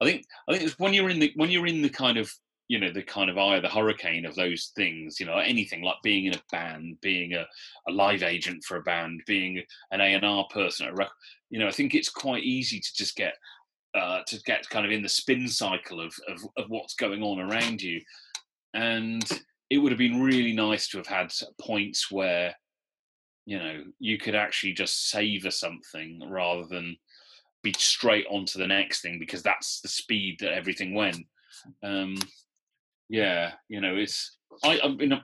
i think i think it's when you're in the when you're in the kind of you know the kind of eye of the hurricane of those things you know anything like being in a band being a, a live agent for a band being an a&r person at a you know i think it's quite easy to just get uh, to get kind of in the spin cycle of, of, of what's going on around you. And it would have been really nice to have had points where you know you could actually just savor something rather than be straight onto the next thing because that's the speed that everything went um yeah, you know, it's I, I mean,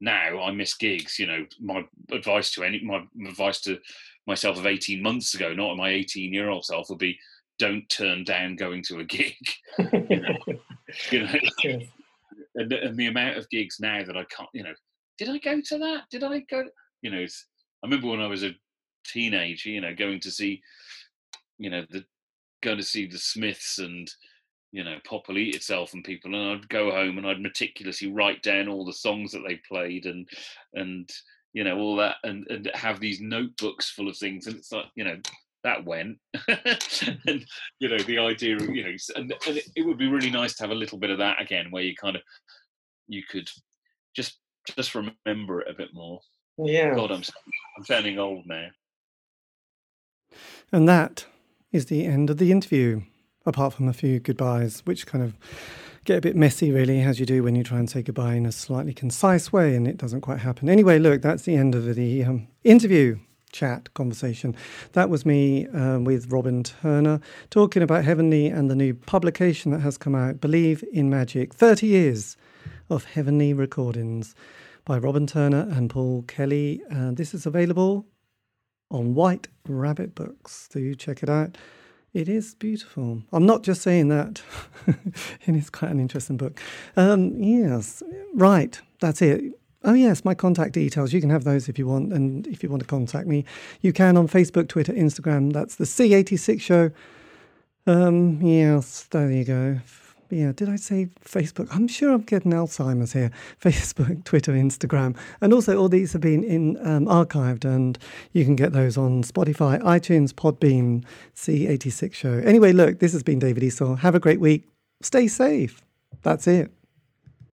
now I miss gigs. You know, my advice to any my advice to myself of eighteen months ago, not my eighteen-year-old self, would be don't turn down going to a gig. you know, you know and, and, the amount of gigs now that I can't, you know, did I go to that? Did I go? You know, I remember when I was a teenager, you know, going to see, you know, the going to see the Smiths and you know, pop eat itself and people, and I'd go home and I'd meticulously write down all the songs that they played and and you know all that and and have these notebooks full of things, and it's like you know that went, and you know the idea of you know, and, and it, it would be really nice to have a little bit of that again, where you kind of you could just just remember it a bit more. Yeah. God, I'm I'm sounding old now. And that is the end of the interview apart from a few goodbyes, which kind of get a bit messy, really, as you do when you try and say goodbye in a slightly concise way and it doesn't quite happen. Anyway, look, that's the end of the um, interview chat conversation. That was me um, with Robin Turner talking about Heavenly and the new publication that has come out, Believe in Magic 30 Years of Heavenly Recordings by Robin Turner and Paul Kelly. Uh, this is available on White Rabbit Books. Do you check it out. It is beautiful. I'm not just saying that. it is quite an interesting book. Um, yes, right. That's it. Oh, yes, my contact details. You can have those if you want. And if you want to contact me, you can on Facebook, Twitter, Instagram. That's the C86 Show. Um, yes, there you go yeah, did I say Facebook? I'm sure I'm getting Alzheimer's here. Facebook, Twitter, Instagram. And also, all these have been in um, archived, and you can get those on Spotify, iTunes, Podbean, C86 Show. Anyway, look, this has been David Eastaugh. Have a great week. Stay safe. That's it.